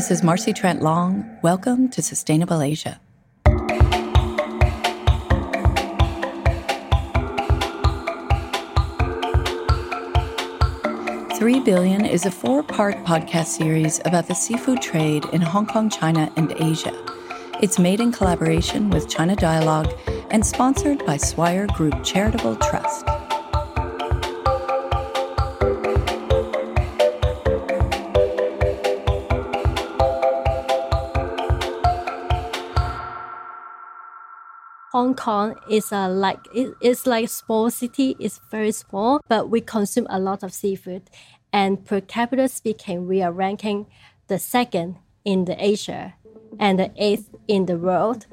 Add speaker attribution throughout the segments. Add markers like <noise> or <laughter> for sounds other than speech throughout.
Speaker 1: this is Marcy Trent Long. Welcome to Sustainable Asia. Three Billion is a four part podcast series about the seafood trade in Hong Kong, China, and Asia. It's made in collaboration with China Dialogue and sponsored by Swire Group Charitable Trust.
Speaker 2: Hong Kong is a like it, it's like small city. It's very small, but we consume a lot of seafood, and per capita speaking, we are ranking the second in the Asia and the eighth in the world.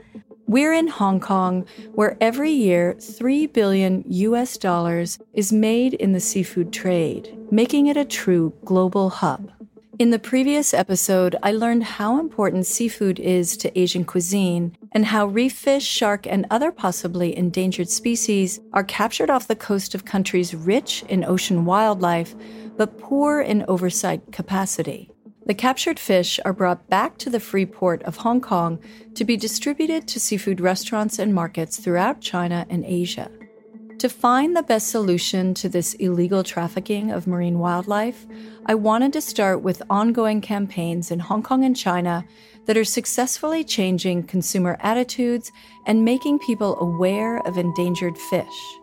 Speaker 1: We're in Hong Kong, where every year 3 billion US dollars is made in the seafood trade, making it a true global hub. In the previous episode, I learned how important seafood is to Asian cuisine and how reef fish, shark, and other possibly endangered species are captured off the coast of countries rich in ocean wildlife but poor in oversight capacity. The captured fish are brought back to the free port of Hong Kong to be distributed to seafood restaurants and markets throughout China and Asia. To find the best solution to this illegal trafficking of marine wildlife, I wanted to start with ongoing campaigns in Hong Kong and China that are successfully changing consumer attitudes and making people aware of endangered fish.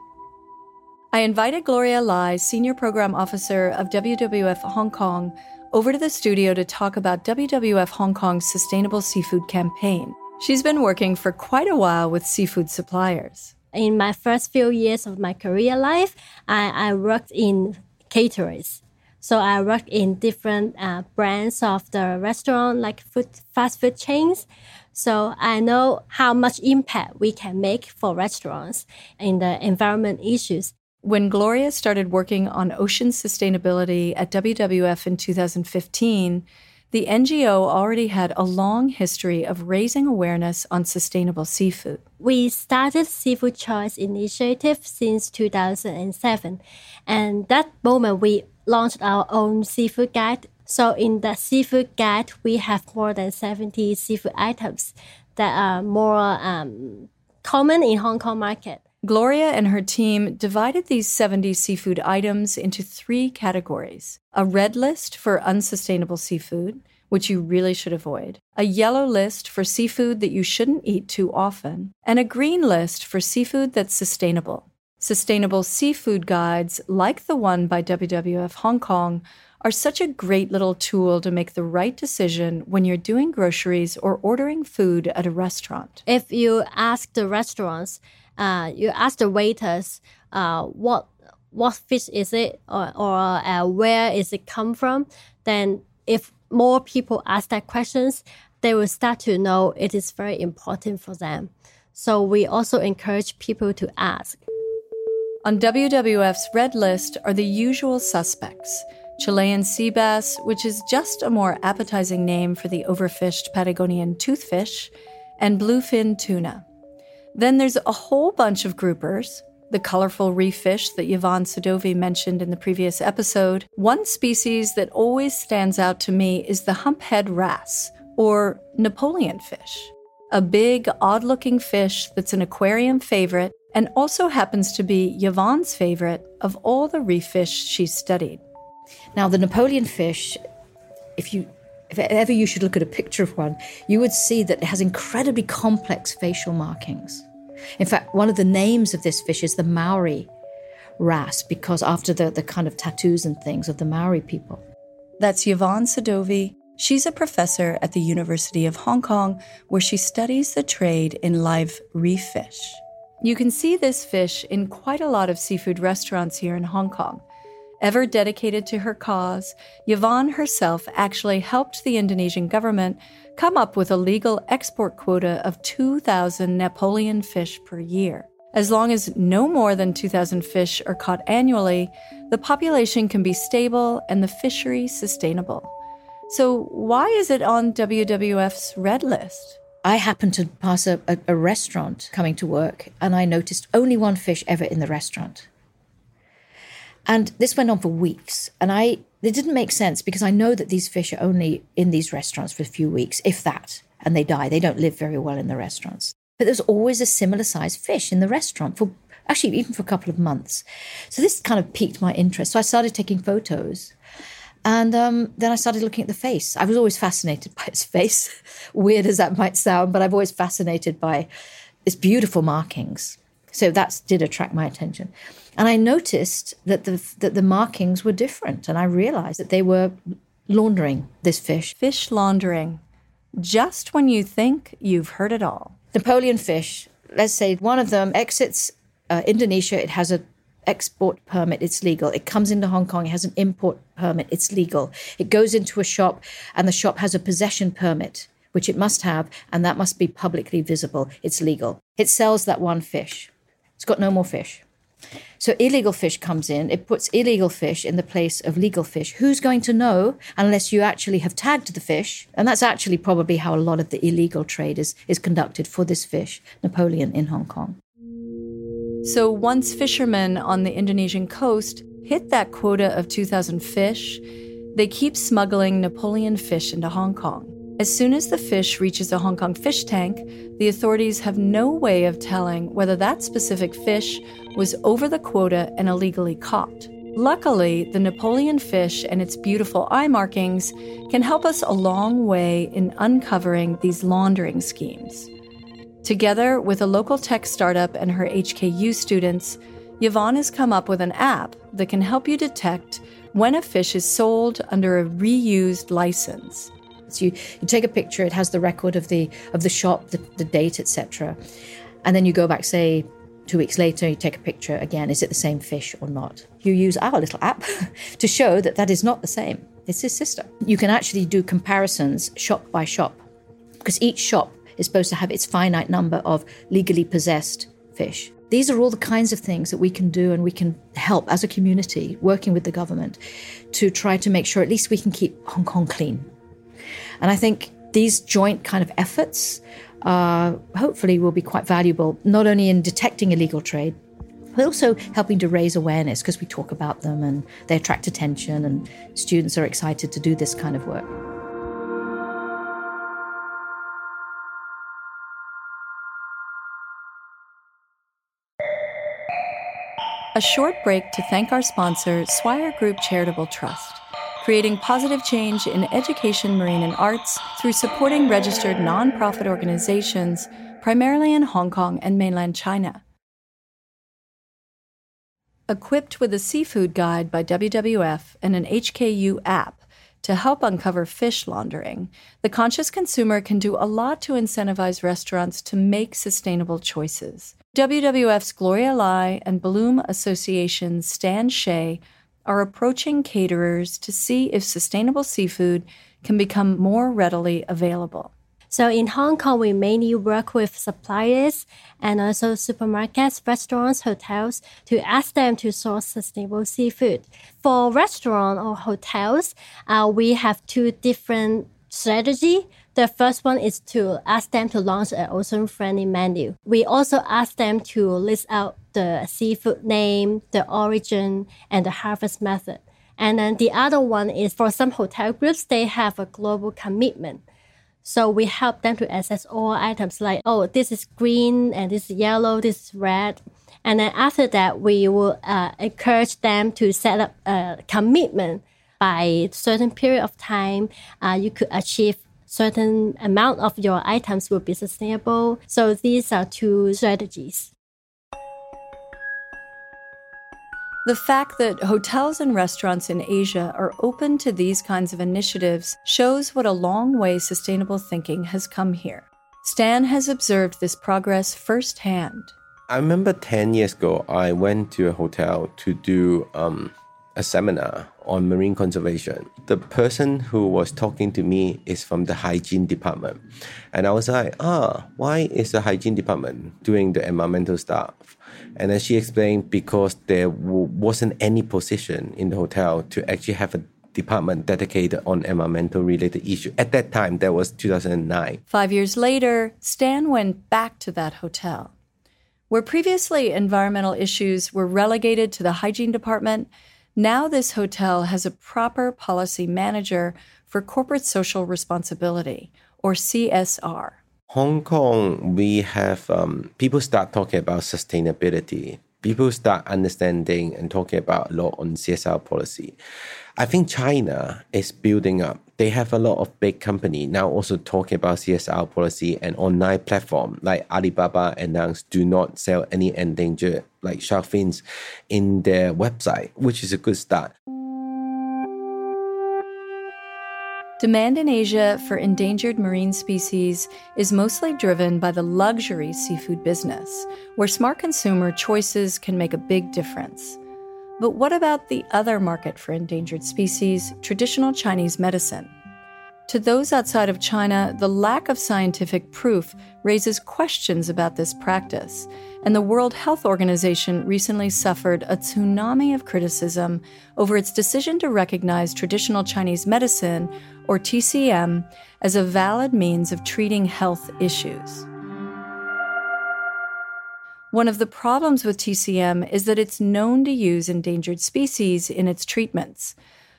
Speaker 1: I invited Gloria Lai, Senior Program Officer of WWF Hong Kong, over to the studio to talk about WWF Hong Kong's Sustainable Seafood campaign. She's been working for quite a while with seafood suppliers
Speaker 2: in my first few years of my career life, I, I worked in caterers. So I worked in different uh, brands of the restaurant, like food, fast food chains. So I know how much impact we can make for restaurants in the environment issues.
Speaker 1: When Gloria started working on ocean sustainability at WWF in 2015, the NGO already had a long history of raising awareness on sustainable seafood.
Speaker 2: We started Seafood Choice Initiative since 2007, and that moment we launched our own seafood guide. So in the seafood guide, we have more than 70 seafood items that are more um, common in Hong Kong market.
Speaker 1: Gloria and her team divided these 70 seafood items into three categories a red list for unsustainable seafood, which you really should avoid, a yellow list for seafood that you shouldn't eat too often, and a green list for seafood that's sustainable. Sustainable seafood guides, like the one by WWF Hong Kong, are such a great little tool to make the right decision when you're doing groceries or ordering food at a restaurant.
Speaker 2: If you ask the restaurants, uh, you ask the waiters uh, what what fish is it or, or uh, where is it come from, then if more people ask that questions, they will start to know it is very important for them. So we also encourage people to ask.
Speaker 1: On WWF's red list are the usual suspects. Chilean sea bass, which is just a more appetizing name for the overfished Patagonian toothfish, and bluefin tuna. Then there's a whole bunch of groupers, the colorful reef fish that Yvonne Sadovy mentioned in the previous episode. One species that always stands out to me is the humphead wrasse, or Napoleon fish. A big, odd looking fish that's an aquarium favorite and also happens to be Yvonne's favorite of all the reef fish she's studied.
Speaker 3: Now, the Napoleon fish, if you if ever you should look at a picture of one, you would see that it has incredibly complex facial markings. In fact, one of the names of this fish is the Maori wrasse, because after the, the kind of tattoos and things of the Maori people.
Speaker 1: That's Yvonne Sadovy. She's a professor at the University of Hong Kong, where she studies the trade in live reef fish. You can see this fish in quite a lot of seafood restaurants here in Hong Kong. Ever dedicated to her cause, Yvonne herself actually helped the Indonesian government come up with a legal export quota of 2,000 Napoleon fish per year. As long as no more than 2,000 fish are caught annually, the population can be stable and the fishery sustainable. So, why is it on WWF's red list?
Speaker 3: I happened to pass a, a, a, restaurant coming to work, and I noticed only one fish ever in the restaurant. And this went on for weeks. And I it didn't make sense because I know that these fish are only in these restaurants for a few weeks, if that, and they die. They don't live very well in the restaurants. But there's always a similar sized fish in the restaurant for actually even for a couple of months. So this kind of piqued my interest. So I started taking photos. And um, then I started looking at the face. I was always fascinated <laughs> by its face, weird as that might sound, but I've always fascinated by its beautiful markings. So that did attract my attention. And I noticed that the that the markings were different, and I realized that they were laundering this fish.
Speaker 1: Fish laundering. Just when you think you've heard it all.
Speaker 3: Napoleon fish. Let's say one of them exits uh, Indonesia. It has a export permit. It's legal. It comes into Hong Kong. It has an import permit. It's legal. It goes into a shop, and the shop has a possession permit, which it must have, and that must be publicly visible. It's legal. It sells that one fish. It's got no more fish. So illegal fish comes in, it puts illegal fish in the place of legal fish. Who's going to know unless you actually have tagged the fish? And that's actually probably how a lot of the illegal trade is, is conducted for this fish, Napoleon in Hong Kong.
Speaker 1: So once fishermen on the Indonesian coast hit that quota of 2,000 fish, they keep smuggling Napoleon fish into Hong Kong. As soon as the fish reaches a Hong Kong fish tank, the authorities have no way of telling whether that specific fish was over the quota and illegally caught. Luckily, the Napoleon fish and its beautiful eye markings can help us a long way in uncovering these laundering schemes. Together with a local tech startup and her HKU students, Yvonne has come up with an app that can help you detect when a fish is sold under a reused license.
Speaker 3: So you, you take a picture, it has the record of the of the shop, the, the date, etc. And then you go back, say, two weeks later, you take a picture again. Is it the same fish or not? You use our little app <laughs> to show that that is not the same. It's his sister. You can actually do comparisons shop by shop because each shop is supposed to have its finite number of legally possessed fish. These are all the kinds of things that we can do and we can help as a community working with the government to try to make sure at least we can keep Hong Kong clean and I think these joint kind of efforts uh, hopefully will be quite valuable, not only in detecting illegal trade, but also helping to raise awareness because we talk about them and they attract attention, and students are excited to do this kind of work.
Speaker 1: A short break to thank our sponsor, Swire Group Charitable Trust creating positive change in education, marine, and arts through supporting registered nonprofit organizations, primarily in Hong Kong and mainland China. Equipped with a seafood guide by WWF and an HKU app to help uncover fish laundering, the conscious consumer can do a lot to incentivize restaurants to make sustainable choices. WWF's Gloria Lai and Bloom Association's Stan Shea are approaching caterers to see if sustainable seafood can become more readily available.
Speaker 2: So in Hong Kong, we mainly work with suppliers and also supermarkets, restaurants, hotels to ask them to source sustainable seafood. For restaurant or hotels, uh, we have two different strategy. The first one is to ask them to launch an ocean friendly menu. We also ask them to list out the seafood name, the origin, and the harvest method. And then the other one is for some hotel groups, they have a global commitment. So we help them to assess all items like, oh, this is green and this is yellow, this is red. And then after that, we will uh, encourage them to set up a commitment by certain period of time. Uh, you could achieve certain amount of your items will be sustainable. So these are two strategies.
Speaker 1: The fact that hotels and restaurants in Asia are open to these kinds of initiatives shows what a long way sustainable thinking has come here. Stan has observed this progress firsthand.
Speaker 4: I remember 10 years ago, I went to a hotel to do um, a seminar on marine conservation. The person who was talking to me is from the hygiene department. And I was like, ah, why is the hygiene department doing the environmental stuff? And then she explained because there w- wasn't any position in the hotel to actually have a department dedicated on environmental related issue. At that time, that was 2009.
Speaker 1: Five years later, Stan went back to that hotel. Where previously environmental issues were relegated to the hygiene department, Now, this hotel has a proper policy manager for corporate social responsibility, or CSR.
Speaker 4: Hong Kong, we have um, people start talking about sustainability. People start understanding and talking about a lot on CSR policy. I think China is building up. They have a lot of big company now also talking about CSR policy and online platform like Alibaba announced do not sell any endangered like shark fins in their website, which is a good start.
Speaker 1: Demand in Asia for endangered marine species is mostly driven by the luxury seafood business, where smart consumer choices can make a big difference. But what about the other market for endangered species, traditional Chinese medicine? To those outside of China, the lack of scientific proof raises questions about this practice, and the World Health Organization recently suffered a tsunami of criticism over its decision to recognize traditional Chinese medicine, or TCM, as a valid means of treating health issues. One of the problems with TCM is that it's known to use endangered species in its treatments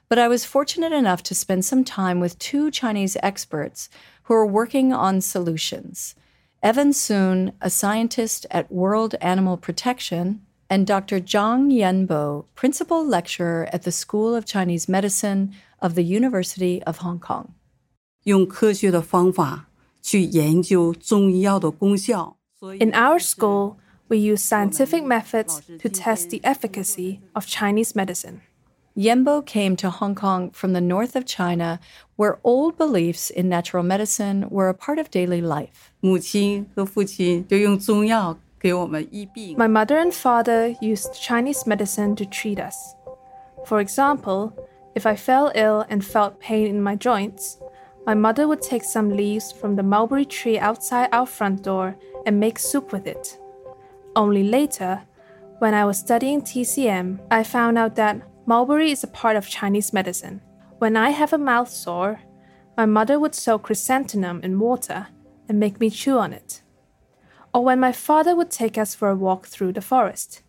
Speaker 1: but I was fortunate enough to spend some time with two Chinese experts who are working on solutions Evan Sun, a scientist at World Animal Protection, and Dr. Zhang Yanbo, principal lecturer at the School of Chinese Medicine of the University of Hong Kong.
Speaker 5: 用科学的方法去研究中医药的功效。
Speaker 6: In our school, we use scientific methods to test the efficacy of Chinese medicine.
Speaker 1: Yanbo came to Hong Kong from the north of China, where old beliefs in natural medicine were a part of daily life.
Speaker 6: My mother and father used Chinese medicine to treat us. For example, if I fell ill and felt pain in my joints, my mother would take some leaves from the mulberry tree outside our front door and make soup with it. Only later, when I was studying TCM, I found out that Mulberry is a part of Chinese medicine. When I have a mouth sore, my mother would soak chrysanthemum in water and make me chew on it. Or when my father would take us for a walk through the forest,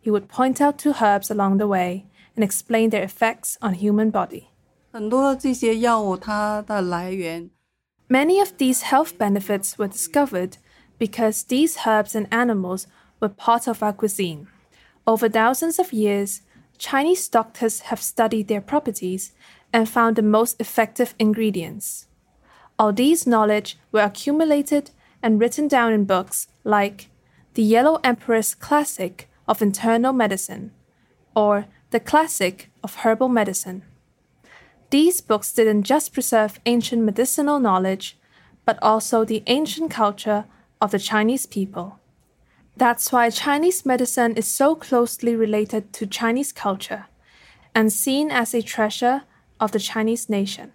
Speaker 6: he would point out two herbs along the way and explain their effects on human body. Many of these health benefits were discovered because these herbs and animals were part of our cuisine. Over thousands of years, Chinese doctors have studied their properties and found the most effective ingredients. All these knowledge were accumulated and written down in books like The Yellow Emperor's Classic of Internal Medicine or The Classic of Herbal Medicine. These books didn't just preserve ancient medicinal knowledge, but also the ancient culture of the Chinese people. That's why Chinese medicine is so closely related to Chinese culture and seen as a treasure of the Chinese nation.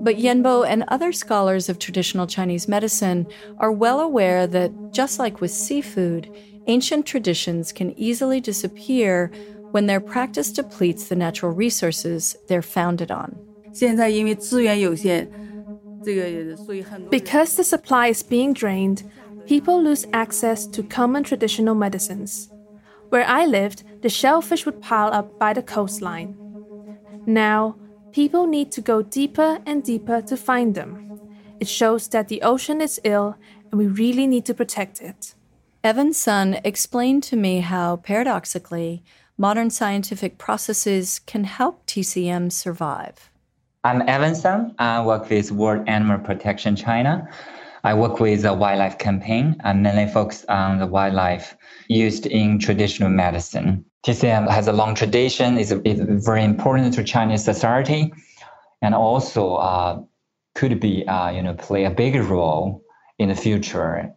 Speaker 1: But Yanbo and other scholars of traditional Chinese medicine are well aware that, just like with seafood, ancient traditions can easily disappear when their practice depletes the natural resources they're founded on.
Speaker 6: Because the supply is being drained, people lose access to common traditional medicines. Where I lived, the shellfish would pile up by the coastline. Now, people need to go deeper and deeper to find them. It shows that the ocean is ill and we really need to protect it.
Speaker 1: Evan Sun explained to me how, paradoxically, modern scientific processes can help TCM survive.
Speaker 7: I'm Evan Sun. I work with World Animal Protection China. I work with the wildlife campaign. I'm mainly focused on the wildlife used in traditional medicine. TCM has a long tradition. It's, it's very important to Chinese society, and also uh, could be uh, you know play a bigger role in the future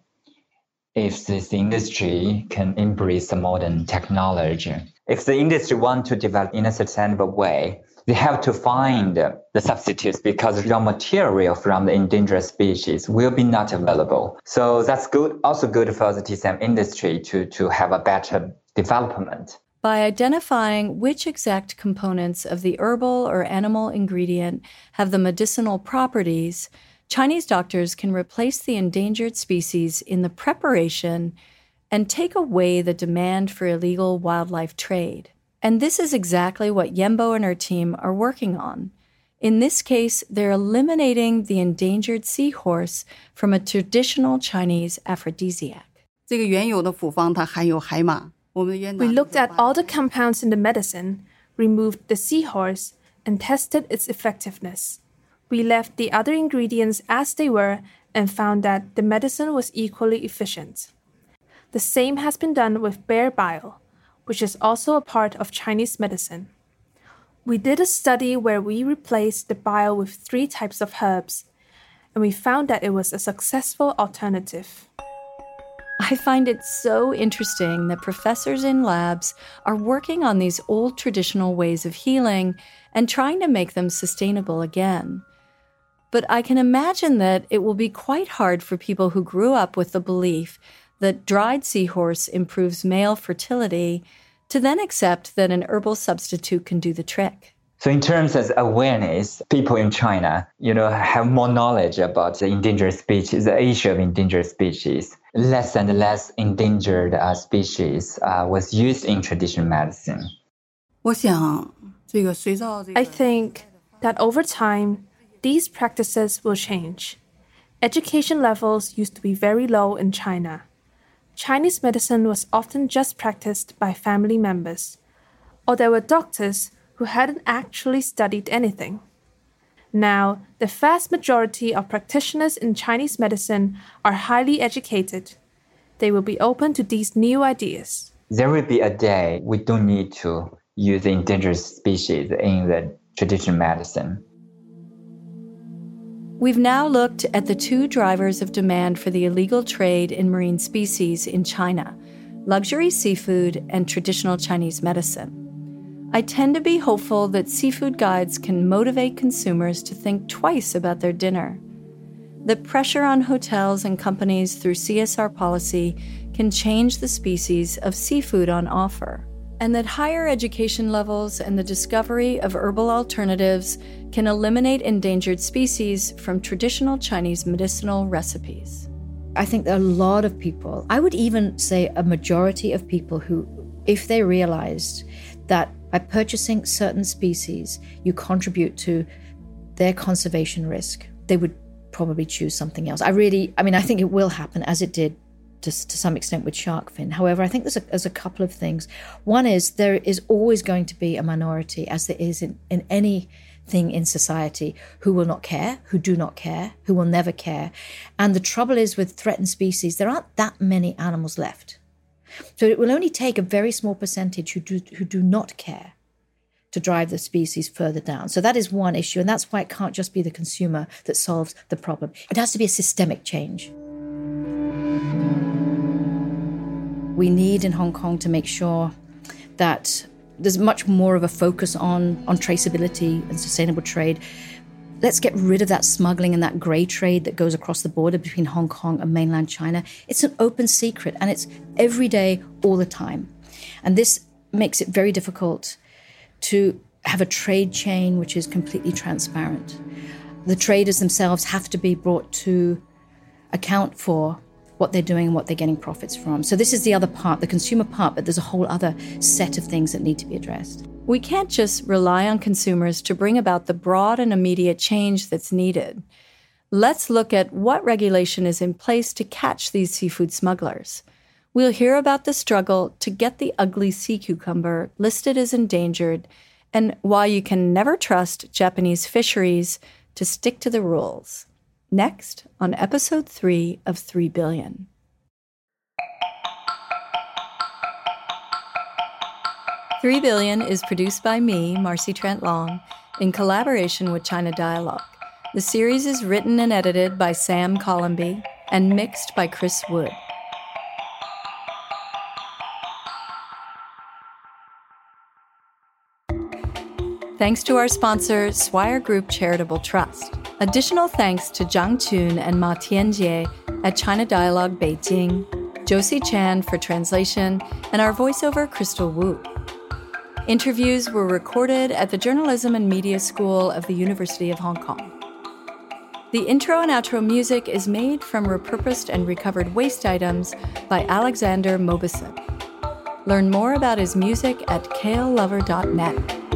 Speaker 7: if this industry can embrace the modern technology. If the industry want to develop in a sustainable way, they have to find the substitutes because raw material from the endangered species will be not available. So that's good, also good for the TCM industry to, to have a better development.
Speaker 1: By identifying which exact components of the herbal or animal ingredient have the medicinal properties, Chinese doctors can replace the endangered species in the preparation and take away the demand for illegal wildlife trade. And this is exactly what Yanbo and her team are working on. In this case, they're eliminating the endangered seahorse from a traditional Chinese aphrodisiac.
Speaker 6: We looked at all the compounds in the medicine, removed the seahorse, and tested its effectiveness. We left the other ingredients as they were and found that the medicine was equally efficient. The same has been done with bear bile which is also a part of Chinese medicine. We did a study where we replaced the bile with three types of herbs, and we found that it was a successful alternative.
Speaker 1: I find it so interesting that professors in labs are working on these old traditional ways of healing and trying to make them sustainable again. But I can imagine that it will be quite hard for people who grew up with the belief that dried seahorse improves male fertility, to then accept that an herbal substitute can do the trick?
Speaker 7: So, in terms of awareness, people in China, you know, have more knowledge about the endangered species, the issue of endangered species. Less and less endangered uh, species uh, was used in traditional medicine.
Speaker 6: I think that over time, these practices will change. Education levels used to be very low in China. Chinese medicine was often just practiced by family members, or there were doctors who hadn't actually studied anything. Now, the vast majority of practitioners in Chinese medicine are highly educated. They will be open to these new ideas.
Speaker 7: There will be a day we don't need to use endangered species in the traditional medicine.
Speaker 1: We've now looked at the two drivers of demand for the illegal trade in marine species in China luxury seafood and traditional Chinese medicine. I tend to be hopeful that seafood guides can motivate consumers to think twice about their dinner. That pressure on hotels and companies through CSR policy can change the species of seafood on offer. And that higher education levels and the discovery of herbal alternatives can eliminate endangered species from traditional Chinese medicinal recipes.
Speaker 3: I think are a lot of people, I would even say a majority of people who, if they realized that by purchasing certain species, you contribute to their conservation risk, they would probably choose something else. I really, I mean, I think it will happen as it did to, to some extent with shark fin. However, I think there's a, there's a couple of things. One is there is always going to be a minority, as there is in, in any thing in society who will not care, who do not care, who will never care. And the trouble is with threatened species, there aren't that many animals left. So it will only take a very small percentage who do, who do not care to drive the species further down. So that is one issue. And that's why it can't just be the consumer that solves the problem. It has to be a systemic change. We need in Hong Kong to make sure that there's much more of a focus on, on traceability and sustainable trade. Let's get rid of that smuggling and that grey trade that goes across the border between Hong Kong and mainland China. It's an open secret and it's every day, all the time. And this makes it very difficult to have a trade chain which is completely transparent. The traders themselves have to be brought to account for what they're doing and what they're getting profits from. So, this is the other part, the consumer part, but there's a whole other set of things that need to be addressed.
Speaker 1: We can't just rely on consumers to bring about the broad and immediate change that's needed. Let's look at what regulation is in place to catch these seafood smugglers. We'll hear about the struggle to get the ugly sea cucumber listed as endangered and why you can never trust Japanese fisheries to stick to the rules. Next on episode 3 of 3 Billion. Three Billion is produced by me, Marcy Trent Long, in collaboration with China Dialogue. The series is written and edited by Sam Colombie and mixed by Chris Wood. Thanks to our sponsor, Swire Group Charitable Trust. Additional thanks to Zhang Chun and Ma Tianjie at China Dialogue Beijing, Josie Chan for translation, and our voiceover Crystal Wu. Interviews were recorded at the Journalism and Media School of the University of Hong Kong. The intro and outro music is made from repurposed and recovered waste items by Alexander Mobison. Learn more about his music at kalelover.net.